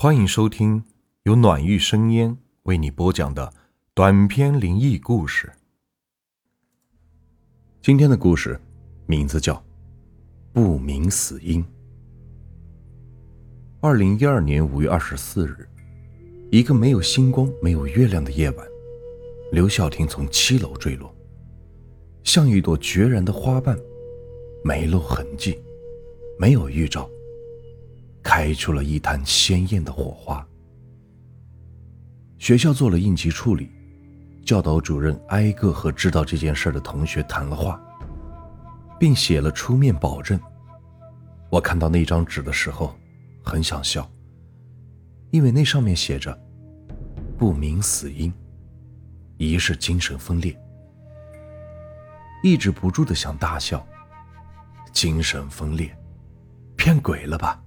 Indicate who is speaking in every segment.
Speaker 1: 欢迎收听由暖玉生烟为你播讲的短篇灵异故事。今天的故事名字叫《不明死因》。二零一二年五月二十四日，一个没有星光、没有月亮的夜晚，刘晓婷从七楼坠落，像一朵决然的花瓣，没露痕迹，没有预兆。开出了一滩鲜艳的火花。学校做了应急处理，教导主任挨个和知道这件事的同学谈了话，并写了出面保证。我看到那张纸的时候，很想笑，因为那上面写着“不明死因，疑是精神分裂”，抑制不住的想大笑。精神分裂，骗鬼了吧？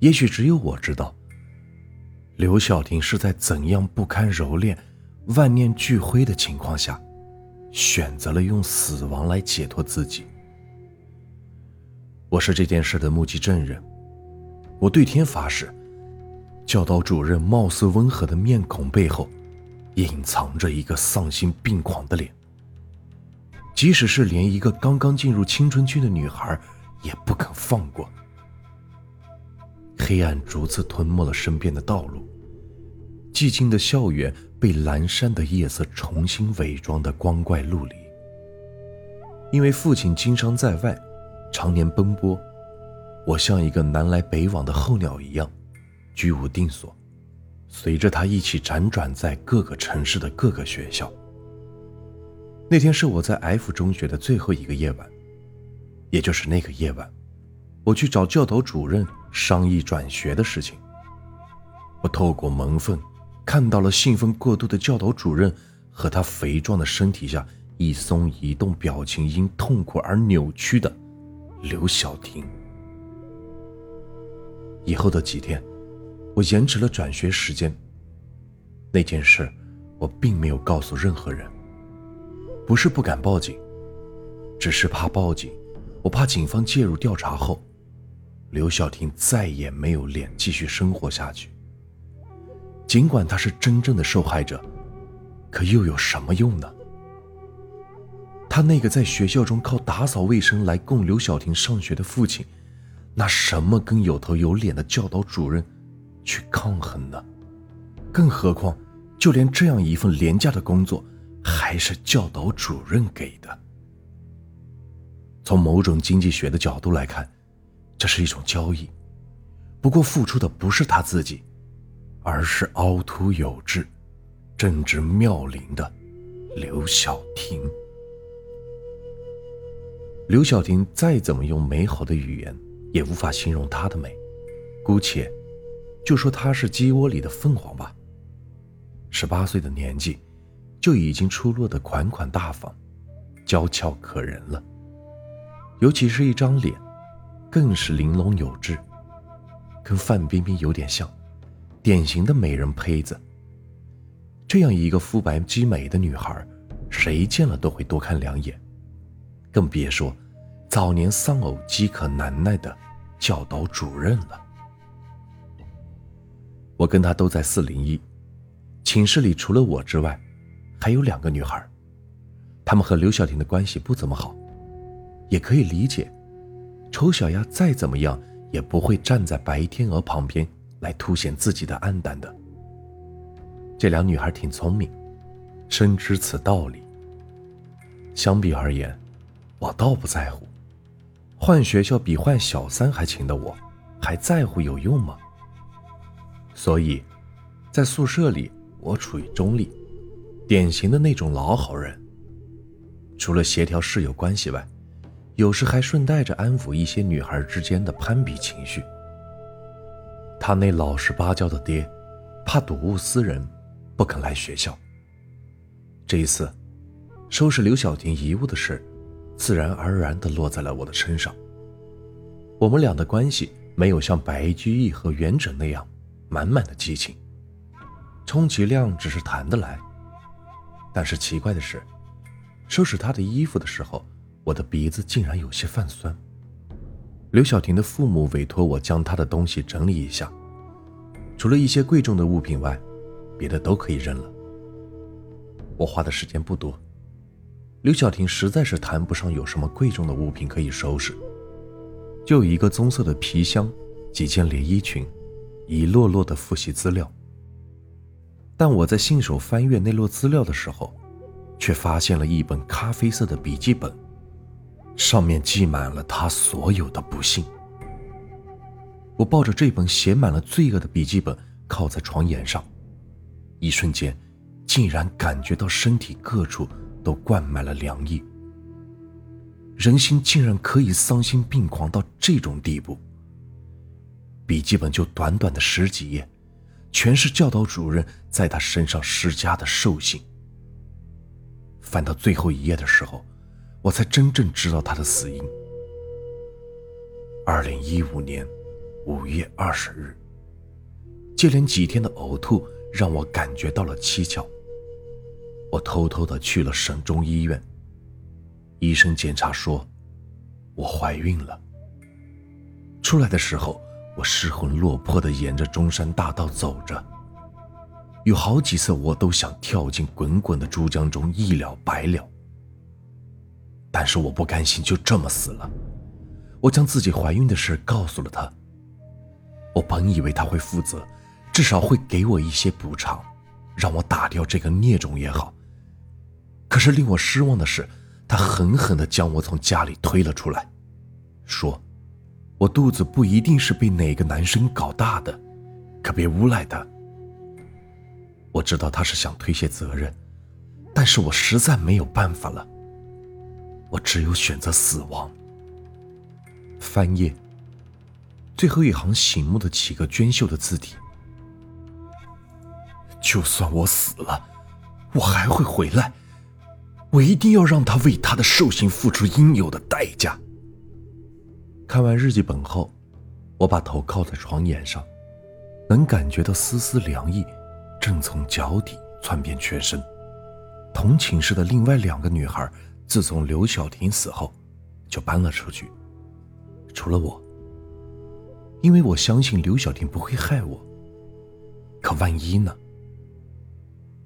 Speaker 1: 也许只有我知道，刘晓婷是在怎样不堪蹂躏、万念俱灰的情况下，选择了用死亡来解脱自己。我是这件事的目击证人，我对天发誓，教导主任貌似温和的面孔背后，隐藏着一个丧心病狂的脸。即使是连一个刚刚进入青春期的女孩，也不肯放过。黑暗逐次吞没了身边的道路，寂静的校园被阑珊的夜色重新伪装的光怪陆离。因为父亲经商在外，常年奔波，我像一个南来北往的候鸟一样，居无定所，随着他一起辗转在各个城市的各个学校。那天是我在 F 中学的最后一个夜晚，也就是那个夜晚，我去找教导主任。商议转学的事情，我透过门缝看到了兴奋过度的教导主任和他肥壮的身体下一松一动、表情因痛苦而扭曲的刘晓婷。以后的几天，我延迟了转学时间。那件事，我并没有告诉任何人，不是不敢报警，只是怕报警，我怕警方介入调查后。刘晓婷再也没有脸继续生活下去。尽管她是真正的受害者，可又有什么用呢？他那个在学校中靠打扫卫生来供刘晓婷上学的父亲，拿什么跟有头有脸的教导主任去抗衡呢？更何况，就连这样一份廉价的工作，还是教导主任给的。从某种经济学的角度来看。这是一种交易，不过付出的不是他自己，而是凹凸有致、正直妙龄的刘晓婷。刘晓婷再怎么用美好的语言，也无法形容她的美。姑且就说她是鸡窝里的凤凰吧。十八岁的年纪，就已经出落得款款大方、娇俏可人了，尤其是一张脸。更是玲珑有致，跟范冰冰有点像，典型的美人胚子。这样一个肤白肌美的女孩，谁见了都会多看两眼，更别说早年丧偶饥渴难耐的教导主任了。我跟她都在四零一，寝室里除了我之外，还有两个女孩，她们和刘晓婷的关系不怎么好，也可以理解。丑小鸭再怎么样也不会站在白天鹅旁边来凸显自己的暗淡的。这俩女孩挺聪明，深知此道理。相比而言，我倒不在乎。换学校比换小三还勤的我，还在乎有用吗？所以，在宿舍里我处于中立，典型的那种老好人。除了协调室友关系外。有时还顺带着安抚一些女孩之间的攀比情绪。他那老实巴交的爹，怕睹物思人，不肯来学校。这一次，收拾刘晓婷遗物的事，自然而然地落在了我的身上。我们俩的关系没有像白居易和元稹那样满满的激情，充其量只是谈得来。但是奇怪的是，收拾他的衣服的时候。我的鼻子竟然有些泛酸。刘晓婷的父母委托我将她的东西整理一下，除了一些贵重的物品外，别的都可以扔了。我花的时间不多，刘晓婷实在是谈不上有什么贵重的物品可以收拾，就一个棕色的皮箱，几件连衣裙，一摞摞的复习资料。但我在信手翻阅那摞资料的时候，却发现了一本咖啡色的笔记本，上面记满了他所有的不幸。我抱着这本写满了罪恶的笔记本，靠在床沿上，一瞬间，竟然感觉到身体各处都灌满了凉意。人心竟然可以丧心病狂到这种地步！笔记本就短短的十几页，全是教导主任在他身上施加的兽性。翻到最后一页的时候，我才真正知道他的死因。二零一五年。五月二十日，接连几天的呕吐让我感觉到了蹊跷。我偷偷的去了省中医院，医生检查说，我怀孕了。出来的时候，我失魂落魄的沿着中山大道走着，有好几次我都想跳进滚滚的珠江中一了百了。但是我不甘心就这么死了，我将自己怀孕的事告诉了他。我本以为他会负责，至少会给我一些补偿，让我打掉这个孽种也好。可是令我失望的是，他狠狠地将我从家里推了出来，说：“我肚子不一定是被哪个男生搞大的，可别诬赖他。”我知道他是想推卸责任，但是我实在没有办法了，我只有选择死亡。翻页。最后一行醒目的几个娟秀的字体。就算我死了，我还会回来，我一定要让他为他的兽性付出应有的代价。看完日记本后，我把头靠在床沿上，能感觉到丝丝凉意正从脚底窜遍全身。同寝室的另外两个女孩，自从刘晓婷死后，就搬了出去，除了我。因为我相信刘晓婷不会害我。可万一呢？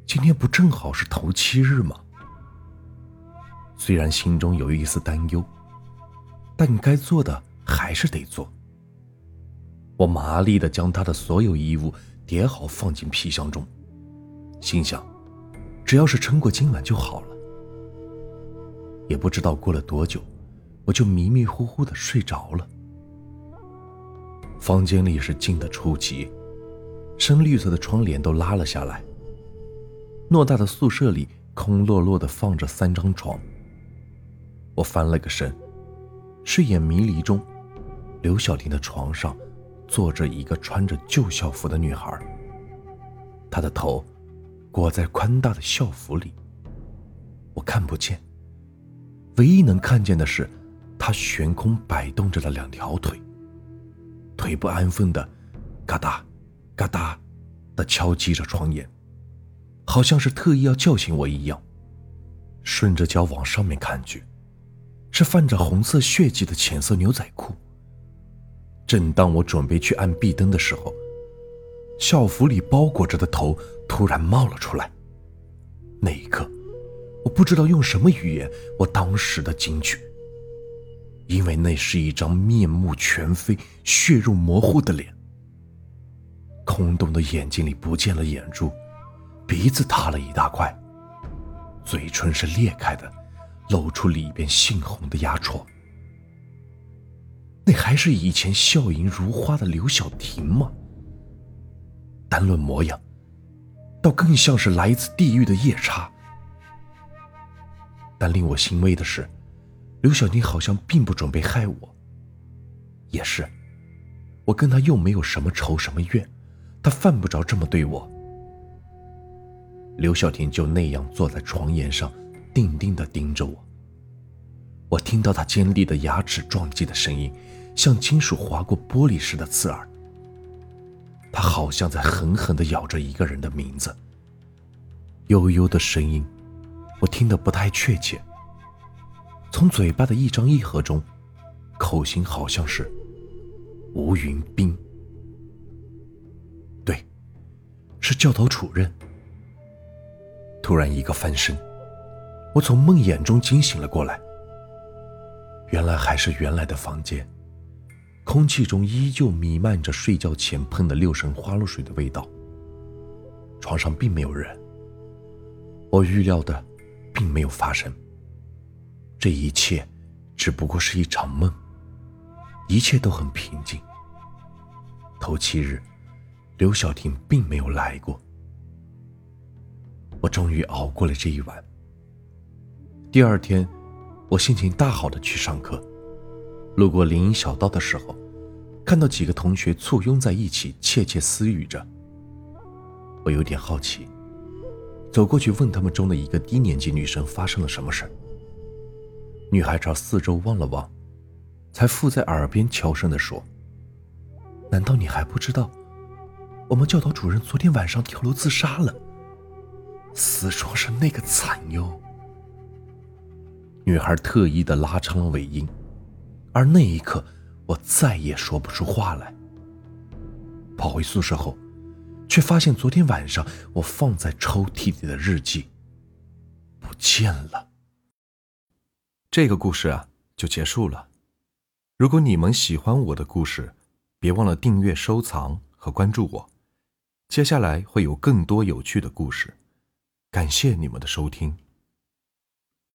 Speaker 1: 今天不正好是头七日吗？虽然心中有一丝担忧，但该做的还是得做。我麻利的将她的所有衣物叠好放进皮箱中，心想，只要是撑过今晚就好了。也不知道过了多久，我就迷迷糊糊的睡着了。房间里是静得出奇，深绿色的窗帘都拉了下来。偌大的宿舍里空落落的放着三张床。我翻了个身，睡眼迷离中，刘小婷的床上坐着一个穿着旧校服的女孩。她的头裹在宽大的校服里，我看不见，唯一能看见的是他悬空摆动着的两条腿。腿不安分的，嘎哒，嘎哒的敲击着床沿，好像是特意要叫醒我一样。顺着脚往上面看去，是泛着红色血迹的浅色牛仔裤。正当我准备去按壁灯的时候，校服里包裹着的头突然冒了出来。那一刻，我不知道用什么语言，我当时的惊惧。因为那是一张面目全非、血肉模糊的脸，空洞的眼睛里不见了眼珠，鼻子塌了一大块，嘴唇是裂开的，露出里边杏红的牙戳。那还是以前笑盈如花的刘晓婷吗？单论模样，倒更像是来自地狱的夜叉。但令我欣慰的是。刘晓婷好像并不准备害我。也是，我跟她又没有什么仇什么怨，她犯不着这么对我。刘晓婷就那样坐在床沿上，定定地盯着我。我听到她尖利的牙齿撞击的声音，像金属划过玻璃似的刺耳。她好像在狠狠地咬着一个人的名字。悠悠的声音，我听得不太确切。从嘴巴的一张一合中，口型好像是吴云斌。对，是教导主任。突然一个翻身，我从梦魇中惊醒了过来。原来还是原来的房间，空气中依旧弥漫着睡觉前喷的六神花露水的味道。床上并没有人。我预料的，并没有发生。这一切，只不过是一场梦。一切都很平静。头七日，刘晓婷并没有来过。我终于熬过了这一晚。第二天，我心情大好的去上课，路过林荫小道的时候，看到几个同学簇拥在一起窃窃私语着。我有点好奇，走过去问他们中的一个低年级女生发生了什么事女孩朝四周望了望。才附在耳边悄声地说：“难道你还不知道，我们教导主任昨天晚上跳楼自杀了？死状是那个惨哟。”女孩特意的拉长了尾音，而那一刻，我再也说不出话来。跑回宿舍后，却发现昨天晚上我放在抽屉里的日记不见了。
Speaker 2: 这个故事啊，就结束了。如果你们喜欢我的故事，别忘了订阅、收藏和关注我。接下来会有更多有趣的故事，感谢你们的收听。